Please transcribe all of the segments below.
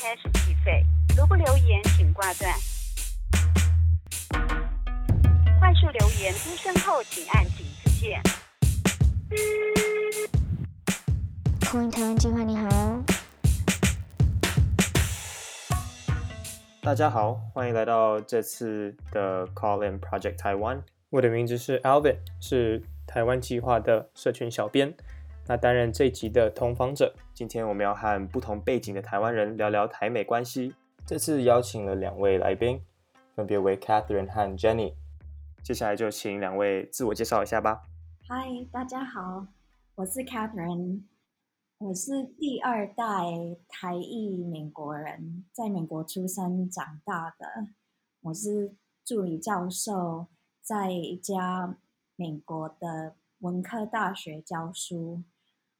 开始计费。如不留言，请挂断。快速留言出声后，请按井字键。空运台湾计划，你好。大家好，欢迎来到这次的 Call in Project Taiwan。我的名字是 Alvin，是台湾计划的社群小编。那担任这集的通访者。今天我们要和不同背景的台湾人聊聊台美关系。这次邀请了两位来宾，分别为 Catherine 和 Jenny。接下来就请两位自我介绍一下吧。嗨，大家好，我是 Catherine。我是第二代台裔美国人，在美国出生长大的。我是助理教授，在一家美国的文科大学教书。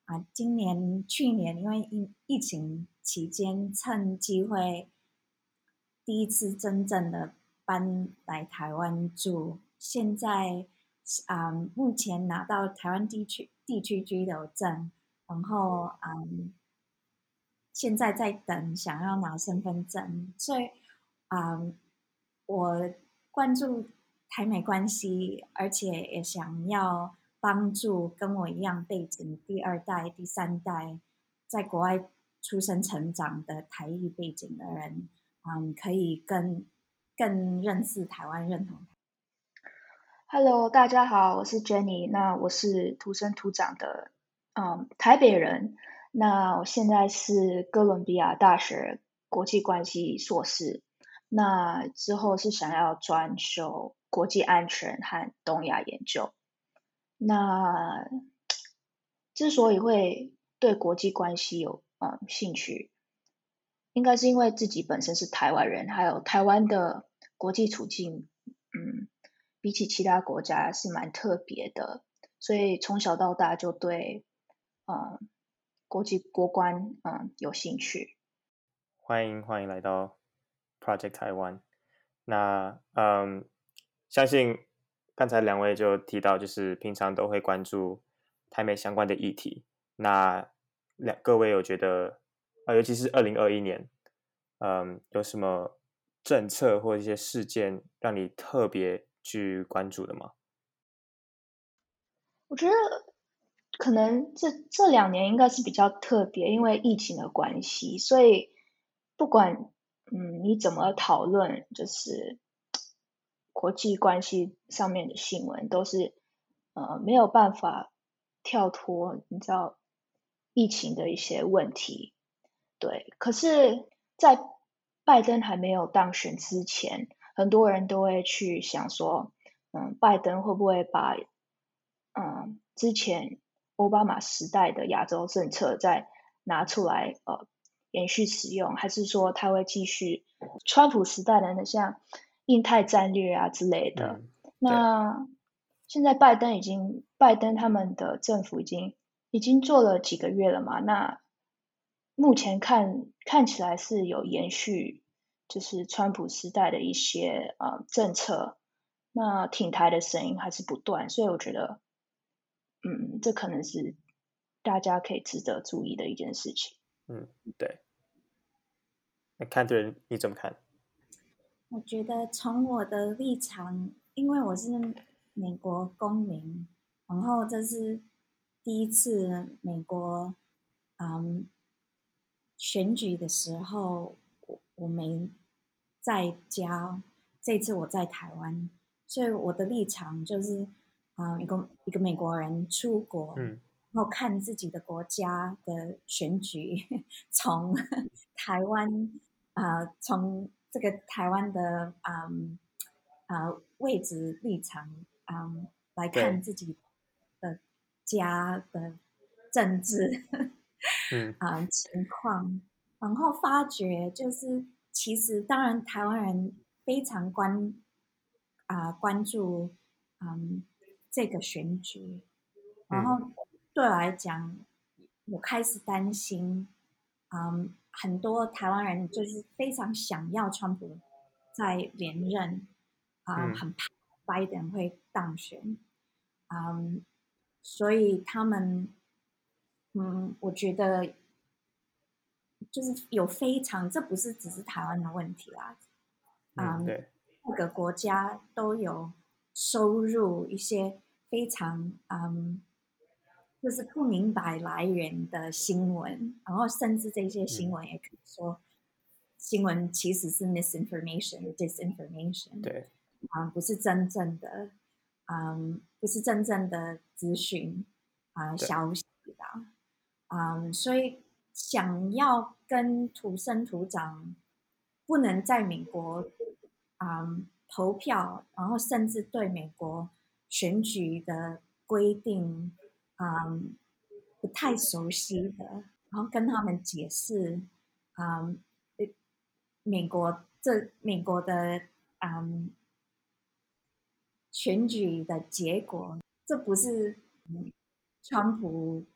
啊，今年、去年因为疫疫情期间，趁机会第一次真正的搬来台湾住。现在啊，目前拿到台湾地区地区居留证。然后，嗯，现在在等，想要拿身份证，所以，嗯，我关注台美关系，而且也想要帮助跟我一样背景第二代、第三代在国外出生成长的台裔背景的人，嗯，可以更更认识台湾、认同。Hello，大家好，我是 Jenny，那我是土生土长的。嗯，台北人。那我现在是哥伦比亚大学国际关系硕士。那之后是想要专修国际安全和东亚研究。那之所以会对国际关系有嗯兴趣，应该是因为自己本身是台湾人，还有台湾的国际处境，嗯，比起其他国家是蛮特别的，所以从小到大就对。嗯，国际国关嗯有兴趣，欢迎欢迎来到 Project 台湾。那嗯，相信刚才两位就提到，就是平常都会关注台美相关的议题。那两各位有觉得啊，尤其是二零二一年，嗯，有什么政策或一些事件让你特别去关注的吗？我觉得。可能这这两年应该是比较特别，因为疫情的关系，所以不管嗯你怎么讨论，就是国际关系上面的新闻，都是呃没有办法跳脱你知道疫情的一些问题。对，可是，在拜登还没有当选之前，很多人都会去想说，嗯，拜登会不会把嗯之前。奥巴马时代的亚洲政策再拿出来呃延续使用，还是说他会继续川普时代的那像印太战略啊之类的？那现在拜登已经拜登他们的政府已经已经做了几个月了嘛？那目前看看起来是有延续，就是川普时代的一些呃政策，那挺台的声音还是不断，所以我觉得。嗯，这可能是大家可以值得注意的一件事情。嗯，对。那看的人你怎么看？我觉得从我的立场，因为我是美国公民，然后这是第一次美国嗯选举的时候，我我没在家，这次我在台湾，所以我的立场就是。啊，一个一个美国人出国，然后看自己的国家的选举，从台湾啊，从这个台湾的啊啊位置立场啊来看自己的家的政治啊情况，然后发觉就是其实当然台湾人非常关啊关注嗯。这个选举，然后对我来讲，我开始担心，嗯，很多台湾人就是非常想要川普再连任，啊，很怕拜登会当选，嗯，所以他们，嗯，我觉得，就是有非常，这不是只是台湾的问题啦，嗯，对，各个国家都有收入一些非常嗯，就是不明白来源的新闻，然后甚至这些新闻也可以说，新闻其实是 misinformation、disinformation，对，啊，不是真正的，嗯，不是真正的资讯啊消息的，嗯，所以想要跟土生土长不能在美国啊投票，然后甚至对美国选举的规定。嗯，不太熟悉的，然后跟他们解释，嗯，美国这美国的嗯选举的结果，这不是川普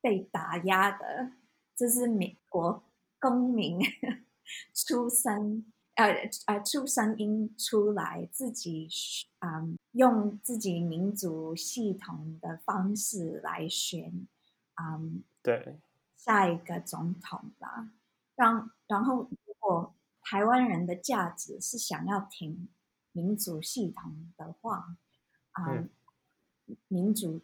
被打压的，这是美国公民 出生。呃呃，出声音出来，自己嗯，用自己民主系统的方式来选，嗯，对，下一个总统吧。让然后，如果台湾人的价值是想要听民主系统的话，啊，民主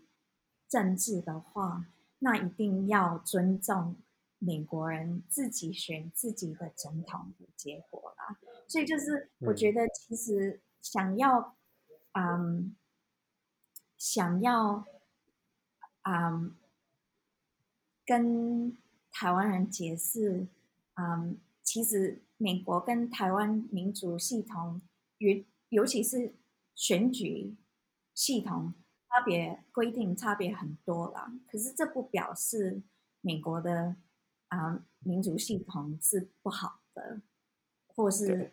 政治的话，那一定要尊重。美国人自己选自己的总统的结果啦，所以就是我觉得其实想要，嗯，想要，嗯，跟台湾人解释，嗯，其实美国跟台湾民主系统，尤尤其是选举系统差别规定差别很多啦，可是这不表示美国的。啊，民主系统是不好的，或是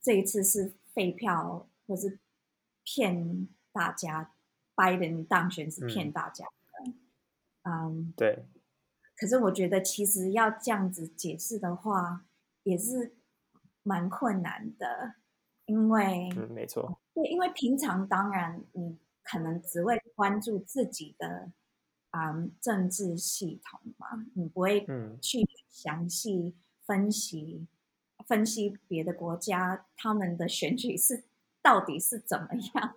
这一次是废票，或是骗大家，拜登当选是骗大家的。嗯，对。可是我觉得，其实要这样子解释的话，也是蛮困难的，因为，嗯，没错。对，因为平常当然你可能只会关注自己的。啊，政治系统嘛，你不会去详细分析分析别的国家他们的选举是到底是怎么样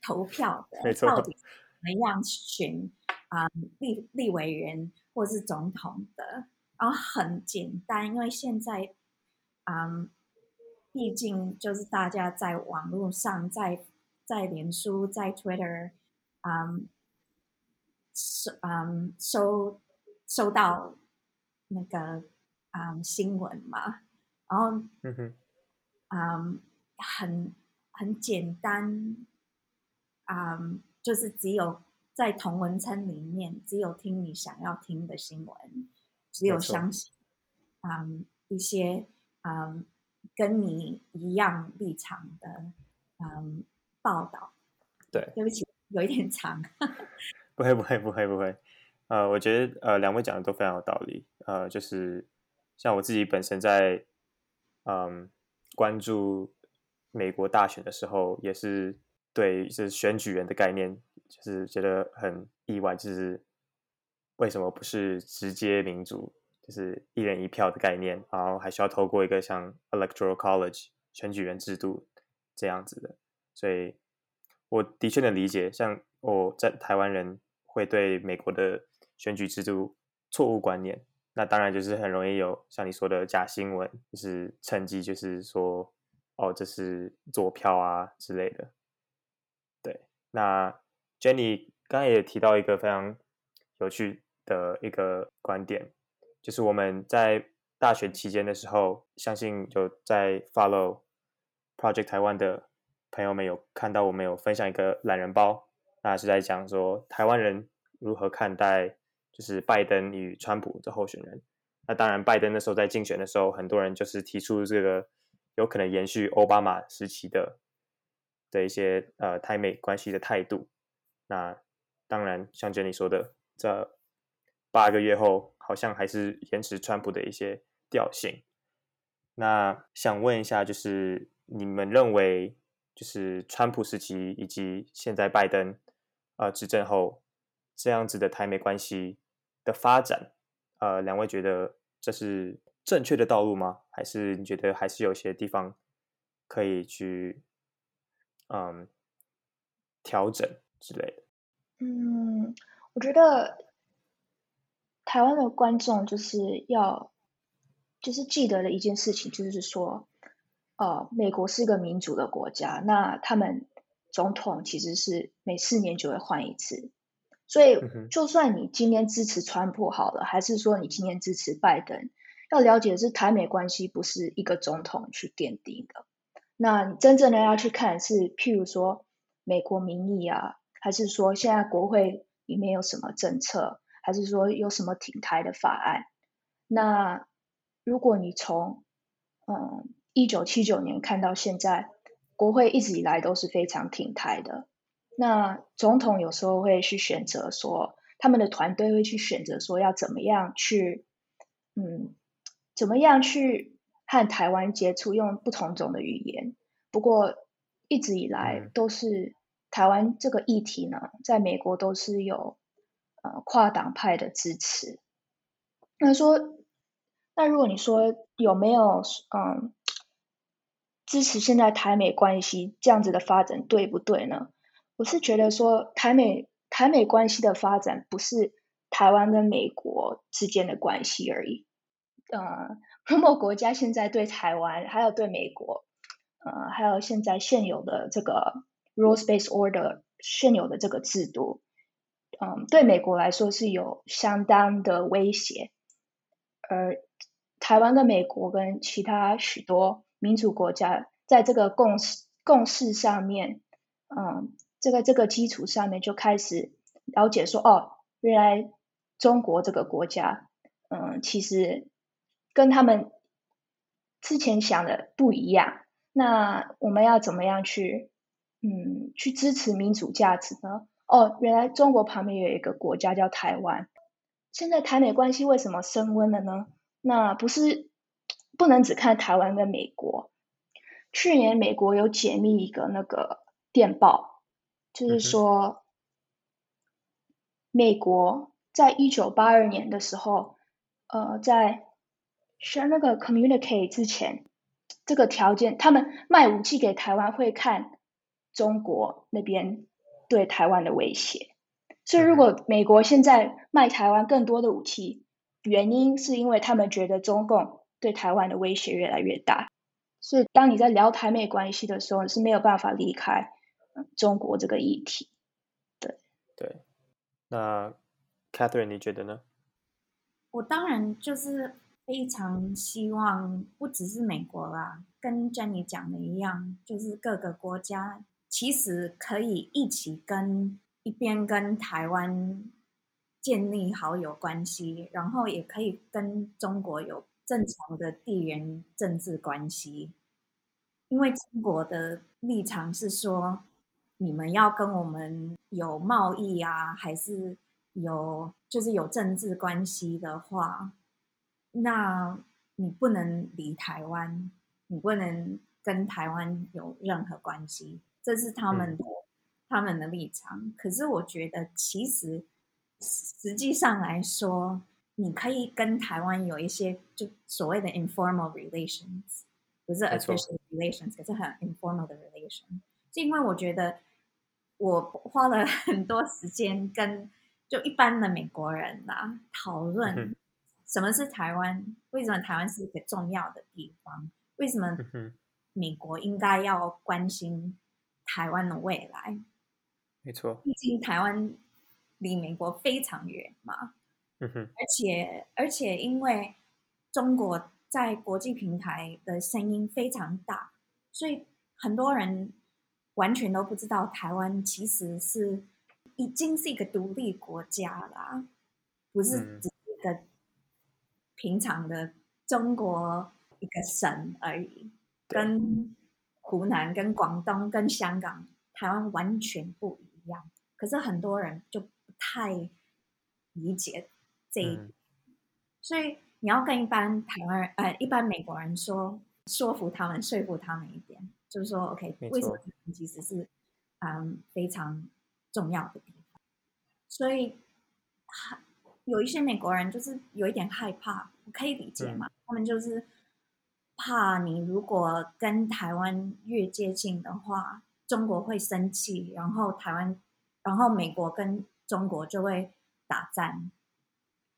投票的，到底怎么样选啊立立委员或是总统的，然后很简单，因为现在啊，毕竟就是大家在网络上，在在脸书，在 Twitter 啊。收嗯收收到那个嗯新闻嘛，然后嗯哼嗯很很简单嗯就是只有在同文层里面，只有听你想要听的新闻，只有相信嗯一些嗯跟你一样立场的嗯报道。对，对不起，有一点长。不会 不会不会不会，呃，我觉得呃两位讲的都非常有道理，呃，就是像我自己本身在嗯关注美国大选的时候，也是对就是选举人的概念，就是觉得很意外，就是为什么不是直接民主，就是一人一票的概念，然后还需要透过一个像 electoral college 选举人制度这样子的，所以我的确能理解，像我在台湾人。会对美国的选举制度错误观念，那当然就是很容易有像你说的假新闻，就是趁机就是说，哦，这是左票啊之类的。对，那 Jenny 刚才也提到一个非常有趣的一个观点，就是我们在大选期间的时候，相信有在 follow Project 台湾的朋友们有看到我们有分享一个懒人包。那是在讲说台湾人如何看待就是拜登与川普这候选人。那当然，拜登那时候在竞选的时候，很多人就是提出这个有可能延续奥巴马时期的的一些呃台美关系的态度。那当然，像 Jenny 说的，这八个月后好像还是延迟川普的一些调性。那想问一下，就是你们认为，就是川普时期以及现在拜登？呃，执政后这样子的台美关系的发展，呃，两位觉得这是正确的道路吗？还是你觉得还是有些地方可以去嗯调整之类的？嗯，我觉得台湾的观众就是要就是记得的一件事情，就是说，呃，美国是一个民主的国家，那他们总统其实是每四年就会换一次，所以就算你今天支持川普好了，还是说你今天支持拜登，要了解的是台美关系不是一个总统去奠定的，那真正的要去看是譬如说美国民意啊。还是说现在国会里面有什么政策，还是说有什么挺台的法案？那如果你从嗯一九七九年看到现在，国会一直以来都是非常挺台的。那总统有时候会去选择说，他们的团队会去选择说要怎么样去嗯怎么样去和台湾接触，用不同种的语言。不过一直以来都是。台湾这个议题呢，在美国都是有呃跨党派的支持。那说，那如果你说有没有嗯支持现在台美关系这样子的发展，对不对呢？我是觉得说台美台美关系的发展不是台湾跟美国之间的关系而已。呃，如果国家现在对台湾还有对美国，呃，还有现在现有的这个。Rules-based order 现有的这个制度，嗯，对美国来说是有相当的威胁，而台湾跟美国跟其他许多民主国家在这个共识共识上面，嗯，这个这个基础上面就开始了解说，哦，原来中国这个国家，嗯，其实跟他们之前想的不一样，那我们要怎么样去？嗯，去支持民主价值呢？哦，原来中国旁边有一个国家叫台湾。现在台美关系为什么升温了呢？那不是不能只看台湾跟美国。去年美国有解密一个那个电报，就是说美国在一九八二年的时候，呃，在宣那个 communicate 之前，这个条件，他们卖武器给台湾会看。中国那边对台湾的威胁，所以如果美国现在卖台湾更多的武器，原因是因为他们觉得中共对台湾的威胁越来越大。所以当你在聊台美关系的时候，是没有办法离开中国这个议题。对对，那 Catherine 你觉得呢？我当然就是非常希望，不只是美国啦，跟 Jenny 讲的一样，就是各个国家。其实可以一起跟一边跟台湾建立好友关系，然后也可以跟中国有正常的地缘政治关系。因为中国的立场是说，你们要跟我们有贸易啊，还是有就是有政治关系的话，那你不能离台湾，你不能跟台湾有任何关系。这是他们的他们的立场，可是我觉得其实实际上来说，你可以跟台湾有一些就所谓的 informal relations，不是 official relations，可是很 informal 的 relation。是因为我觉得我花了很多时间跟就一般的美国人呐讨论什么是台湾，为什么台湾是一个重要的地方，为什么美国应该要关心。台湾的未来，没错。毕竟台湾离美国非常远嘛，嗯哼。而且而且，因为中国在国际平台的声音非常大，所以很多人完全都不知道台湾其实是已经是一个独立国家啦，不是只是一个平常的中国一个省而已，跟。湖南跟广东跟香港、台湾完全不一样，可是很多人就不太理解这一点，所以你要跟一般台湾人、呃，一般美国人说，说服他们、说服他们一点，就是说，OK，为什么其实是嗯非常重要的地方？所以有一些美国人就是有一点害怕，我可以理解嘛，他们就是怕你如果跟台湾越接近的话，中国会生气，然后台湾，然后美国跟中国就会打战，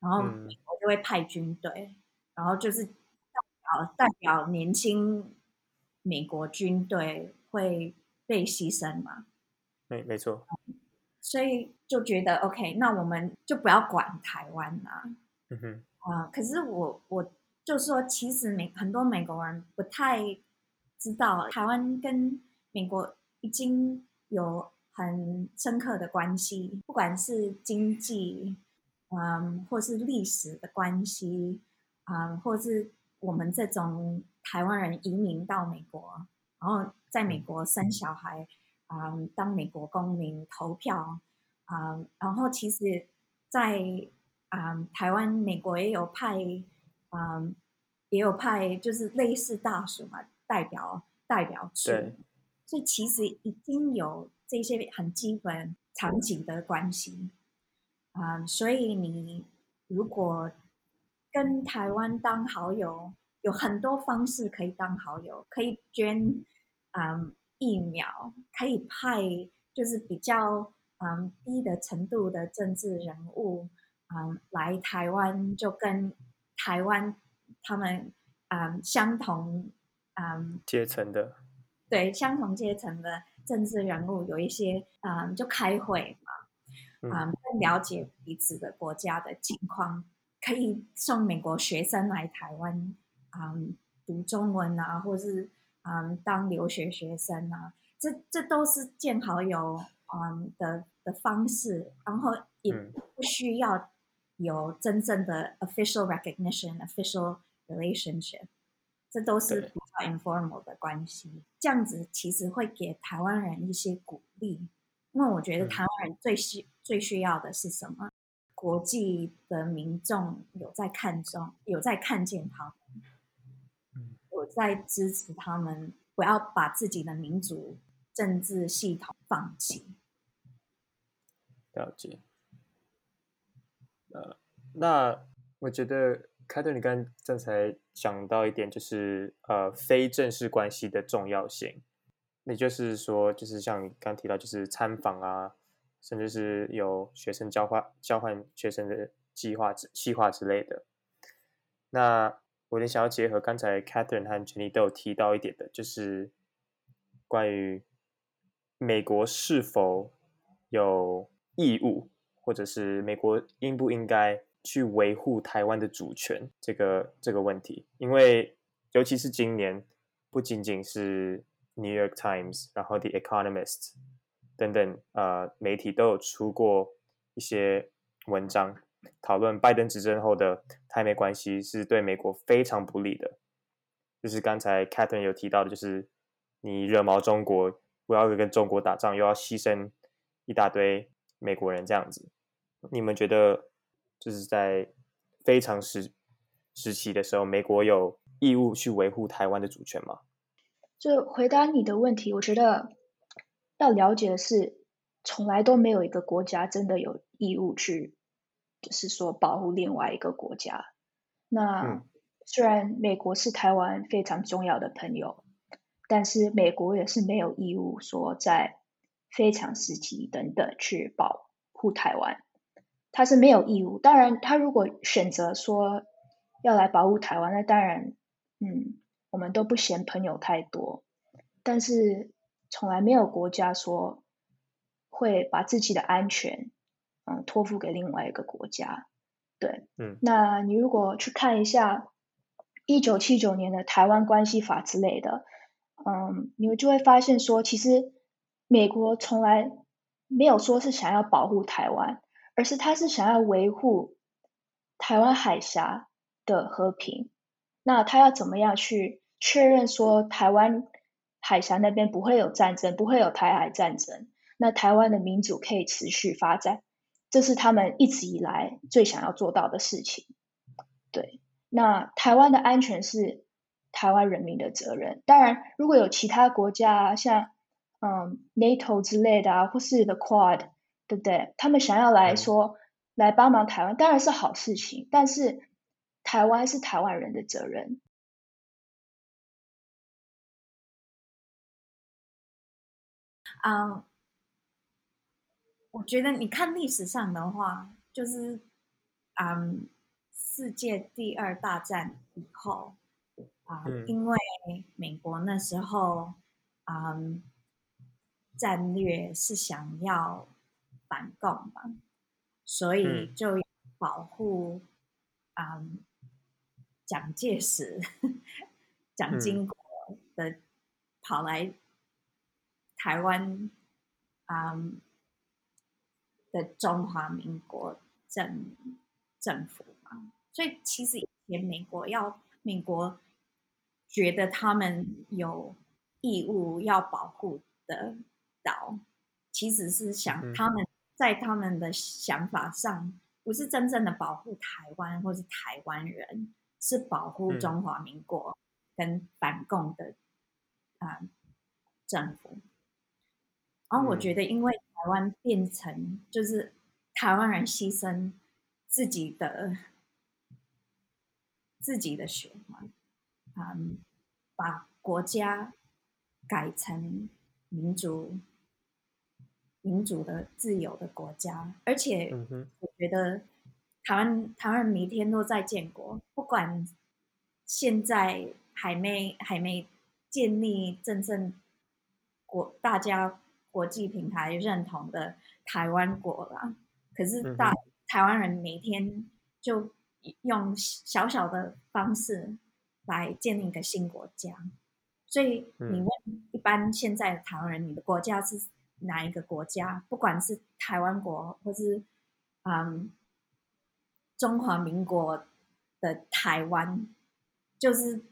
然后美国就会派军队，然后就是代表代表年轻美国军队会被牺牲嘛？没没错。所以就觉得 OK，那我们就不要管台湾啦。嗯哼。啊，可是我我就说，其实美很多美国人不太知道，台湾跟美国已经有很深刻的关系，不管是经济，嗯，或是历史的关系，啊，或是我们这种台湾人移民到美国，然后在美国生小孩。啊，当美国公民投票啊，然后其实，在啊台湾、美国也有派嗯，也有派，就是类似大使嘛，代表代表处，所以其实已经有这些很基本、场景的关系啊，所以你如果跟台湾当好友，有很多方式可以当好友，可以捐啊。疫苗可以派，就是比较嗯低的程度的政治人物，嗯来台湾，就跟台湾他们嗯相同嗯阶层的，对相同阶层的政治人物有一些嗯就开会嘛，嗯更了解彼此的国家的情况，可以送美国学生来台湾嗯读中文啊，或是。嗯，当留学学生啊，这这都是见好友嗯的的方式，然后也不需要有真正的 official recognition、official relationship，这都是比较 informal 的关系。这样子其实会给台湾人一些鼓励，因为我觉得台湾人最需最需要的是什么？国际的民众有在看中，有在看见他们。在支持他们，不要把自己的民主政治系统放弃。了解。呃，那我觉得凯特，你刚刚才讲到一点，就是呃，非正式关系的重要性。那就是说，就是像你刚提到，就是参访啊，甚至是有学生交换、交换学生的计划、计划之类的。那我也想要结合刚才 Catherine 和 Jenny 都有提到一点的，就是关于美国是否有义务，或者是美国应不应该去维护台湾的主权这个这个问题。因为尤其是今年，不仅仅是 New York Times，然后 The Economist 等等呃媒体都有出过一些文章。讨论拜登执政后的台美关系是对美国非常不利的，就是刚才 Catherine 有提到的，就是你惹毛中国，不要跟中国打仗，又要牺牲一大堆美国人这样子。你们觉得就是在非常时时期的时候，美国有义务去维护台湾的主权吗？就回答你的问题，我觉得要了解的是，从来都没有一个国家真的有义务去。就是说，保护另外一个国家。那虽然美国是台湾非常重要的朋友，但是美国也是没有义务说在非常时期等等去保护台湾。他是没有义务。当然，他如果选择说要来保护台湾，那当然，嗯，我们都不嫌朋友太多。但是，从来没有国家说会把自己的安全。嗯，托付给另外一个国家，对，嗯，那你如果去看一下一九七九年的台湾关系法之类的，嗯，你们就会发现说，其实美国从来没有说是想要保护台湾，而是他是想要维护台湾海峡的和平。那他要怎么样去确认说台湾海峡那边不会有战争，不会有台海战争？那台湾的民主可以持续发展。这是他们一直以来最想要做到的事情。对，那台湾的安全是台湾人民的责任。当然，如果有其他国家，像嗯 NATO 之类的啊，或是 The Quad，对不对？他们想要来说来帮忙台湾，当然是好事情，但是台湾是台湾人的责任。嗯，我觉得你看历史上的话，就是嗯，世界第二大战以后啊，嗯因为美国那时候嗯，战略是想要反共嘛，所以嗯。就保护嗯蒋介石、蒋经国的跑来台湾嗯的中华民国政政府嘛，所以其实以前美国要美国觉得他们有义务要保护的岛，其实是想嗯他们在他们的想法上，不是真正的保护台湾或是台湾人，是保护嗯。中华民国跟反共的啊、政府。然后我嗯。觉得，因为台湾变成就是台湾人牺牲自己的自己的血嘛，嗯，把国家改成民族民主的自由的国家，而且我觉得台湾台湾人每天都在建国，不管现在还没还没建立真正国大家国际平台认同的台湾国啦，可是大、嗯台湾人每天就用小小的方式来建立一个新国家，所以你嗯。问一般现在的台湾人，你的国家是哪一个国家？不管是台湾国或是嗯中华民国的台湾，就是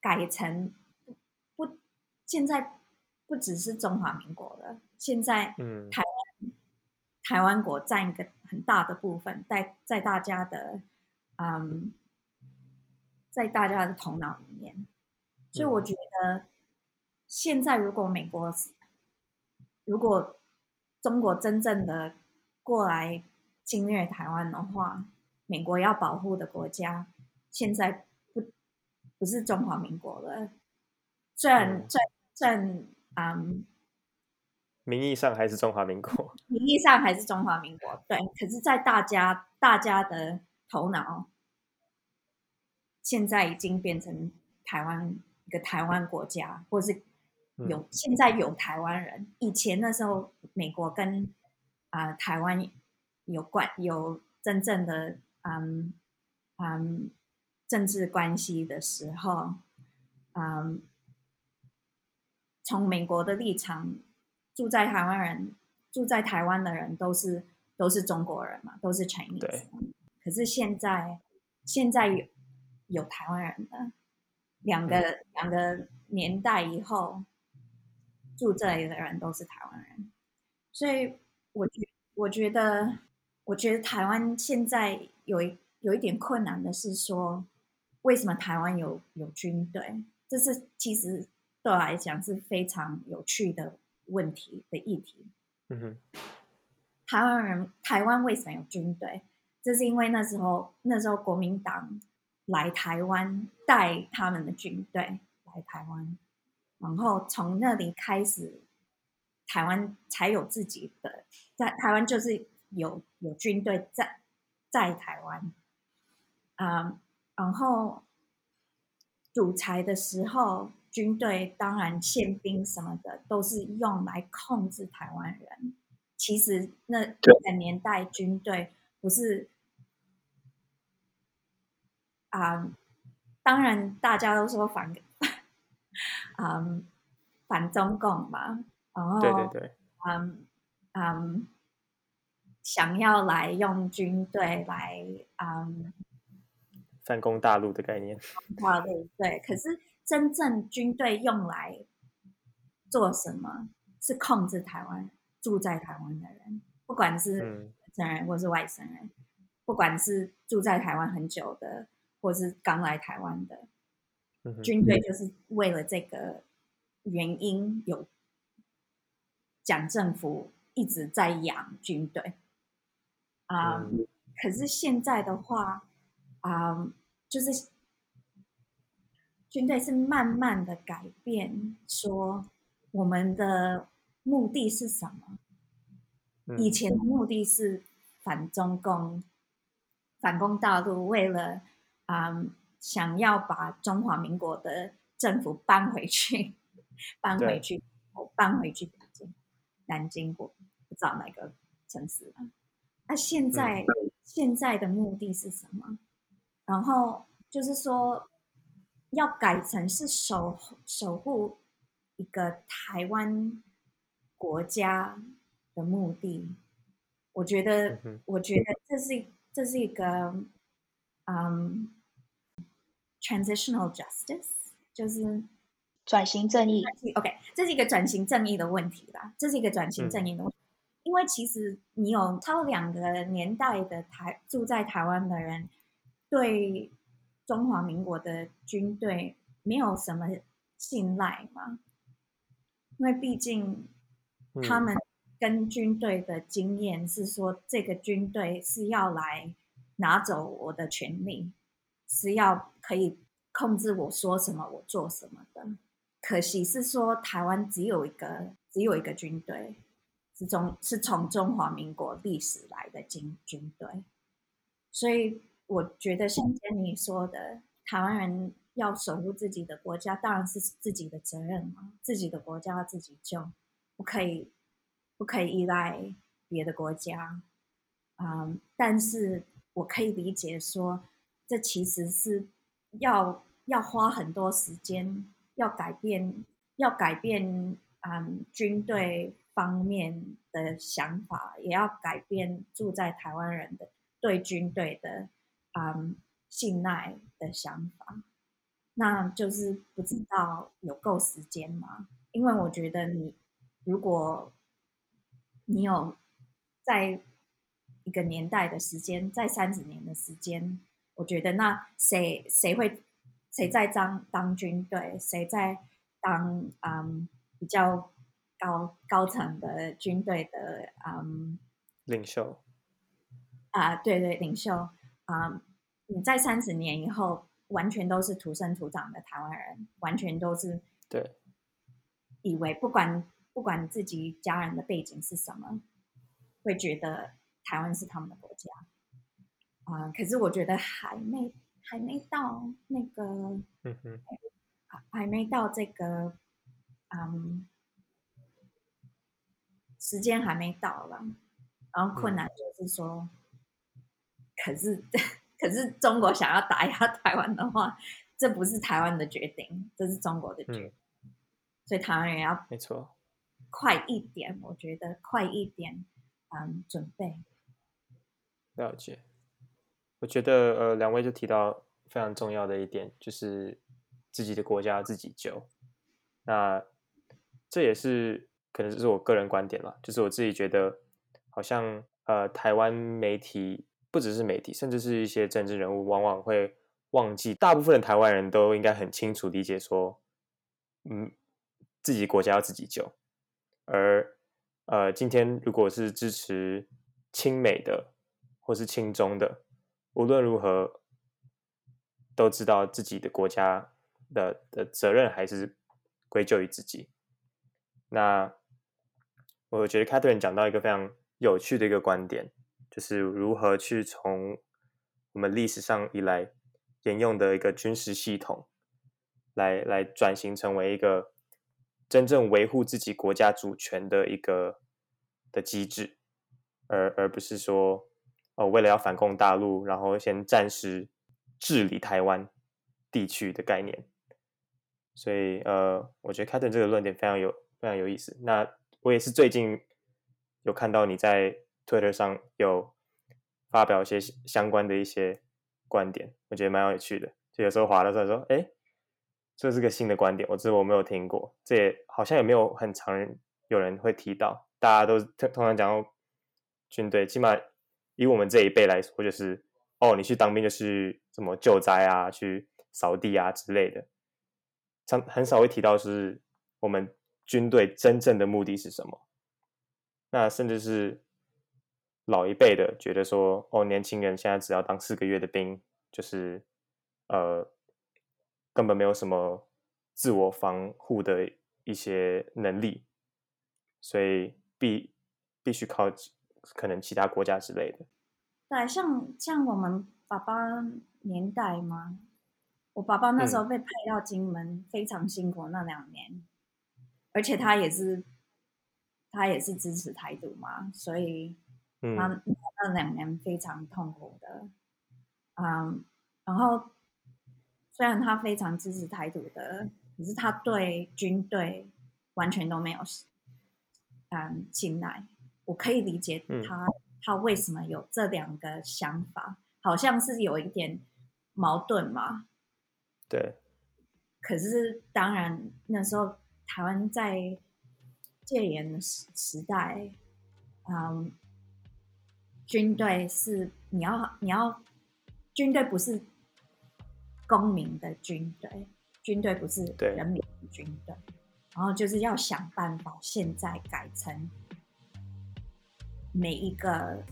改成不现在不只是中华民国了，现在嗯。台台湾国占一个很大的部分，在在大家的嗯，在大家的头脑里面，所以我觉得现在如果美国如果中国真正的过来侵略台湾的话，美国要保护的国家现在不不是中华民国了，虽然嗯。虽然虽然嗯。名义上还是中华民国。名义上还是中华民国，对，可是，在大家大家的头脑，现在已经变成台湾一个台湾国家，或是有、现在有台湾人。以前那时候，美国跟啊、呃台湾有关有真正的嗯嗯政治关系的时候，嗯，从美国的立场。住在台湾人，住在台湾的人都是都是中国人嘛，都是 Chinese 对。可是现在现在有有台湾人的，两个、两个年代以后，住这里的人都是台湾人，所以我觉我觉得我觉得台湾现在有一有一点困难的是说，为什么台湾有有军队？这是其实对我来讲是非常有趣的。问题的议题，嗯哼，台湾人台湾为什么有军队？这是因为那时候那时候国民党来台湾带他们的军队来台湾，然后从那里开始，台湾才有自己的在台湾就是有有军队在在台湾，嗯，然后独裁的时候。军队当然，宪兵什么的都是用来控制台湾人。其实那个年代，军队不是啊、嗯，当然大家都说反，嗯，反中共嘛，然后对对对，嗯嗯，想要来用军队来嗯反攻大陆的概念，大陆对，可是。真正军队用来做什么？是控制台湾住在台湾的人，不管是本人或是外省人，不管是住在台湾很久的，或是刚来台湾的，嗯、军队就是为了这个原因有蒋政府一直在养军队。啊、嗯可是现在的话，啊、就是军队是慢慢的改变，说我们的目的是什么？嗯以前的目的是反中共、反攻大陆，为了啊、想要把中华民国的政府搬回去，搬回去，我搬回去南京，南京我不知道哪个城市了。那、现在、现在的目的是什么？然后就是说，要改成是守守护一个台湾国家的目的。我觉得我觉得这是这是一个嗯，transitional justice，就是转型正义，OK，这是一个转型正义的问题啦，这是一个转型正义的问题。因为其实你有超两个年代的台住在台湾的人，对中华民国的军队没有什么信赖嘛，因为毕竟嗯。他们跟军队的经验是说，这个军队是要来拿走我的权利，是要可以控制我说什么，我做什么的。可惜是说，台湾只有一个，只有一个军队，是从是从中华民国历史来的军军队，所以我觉得像跟你说的，台湾人要守护自己的国家，当然是自己的责任嘛，自己的国家要自己救，不可以不可以依赖别的国家，嗯，但是我可以理解说，这其实是要要花很多时间，要改变，要改变，嗯，军队方面的想法，也要改变住在台湾人的对军队的，嗯，信赖的想法。那就是不知道有够时间吗？因为我觉得你如果你有在一个年代的时间，在三十年的时间，我觉得那谁谁会谁在当当军队，谁在当嗯比较高高层的军队的嗯领袖，啊、对对领袖啊、你在三十年以后，完全都是土生土长的台湾人，完全都是对，以为不管不管自己家人的背景是什么，会觉得台湾是他们的国家。啊、可是我觉得还没还没到那个嗯哼，还还没到这个，嗯，时间还没到了。然后困难就是说，可是可是中国想要打压台湾的话，这不是台湾的决定，这是中国的决定。所以台湾人要没错，快一点，我觉得快一点，嗯，准备。了解。我觉得呃，两位就提到非常重要的一点，就是自己的国家自己救。那这也是可能是我个人观点了，就是我自己觉得，好像呃，台湾媒体不只是媒体，甚至是一些政治人物，往往会忘记，大部分的台湾人都应该很清楚理解说，嗯，自己国家要自己救。而呃，今天如果是支持亲美的或是亲中的，无论如何都知道自己的国家的的责任还是归咎于自己。那我觉得 Catherine 讲到一个非常有趣的一个观点，就是如何去从我们历史上以来沿用的一个军事系统，来来转型成为一个真正维护自己国家主权的一个的机制，而而不是说哦为了要反攻大陆，然后先暂时治理台湾地区的概念。所以呃，我觉得 Catherine 这个论点非常有非常有意思。那我也是最近有看到你在 Twitter 上有发表一些相关的一些观点，我觉得蛮有趣的。就有时候滑的时候说，哎，这是个新的观点，我这我没有听过，这也好像也没有很常人有人会提到，大家都通通常讲到军队，起码以我们这一辈来说，就是哦，你去当兵就是什么救灾啊，去扫地啊之类的，常很少会提到是我们军队真正的目的是什么。那甚至是老一辈的觉得说，哦，年轻人现在只要当四个月的兵，就是呃，根本没有什么自我防护的一些能力，所以必必须靠可能其他国家之类的。对，像像我们爸爸年代嘛，我爸爸那时候被派到金门，非常辛苦那两年，而且他也是他也是支持台独嘛，所以他那两年非常痛苦的，嗯，然后虽然他非常支持台独的，可是他对军队完全都没有嗯青睐，我可以理解他。他为什么有这两个想法？好像是有一点矛盾嘛。对。可是当然，那时候台湾在戒严的时时代，嗯，军队是你要你要，军队不是公民的军队，军队不是人民的军队，然后就是要想办法，现在改成。每一个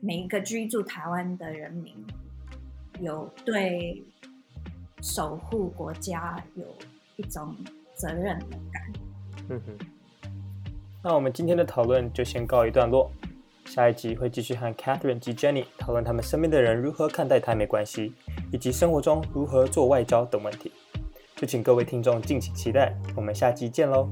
每一个居住台湾的人民，有对守护国家有一种责任感。嗯哼。那我们今天的讨论就先告一段落，下一集会继续和 Catherine 及 Jenny 讨论他们身边的人如何看待台美关系，以及生活中如何做外交等问题。就请各位听众敬请期待，我们下期见喽。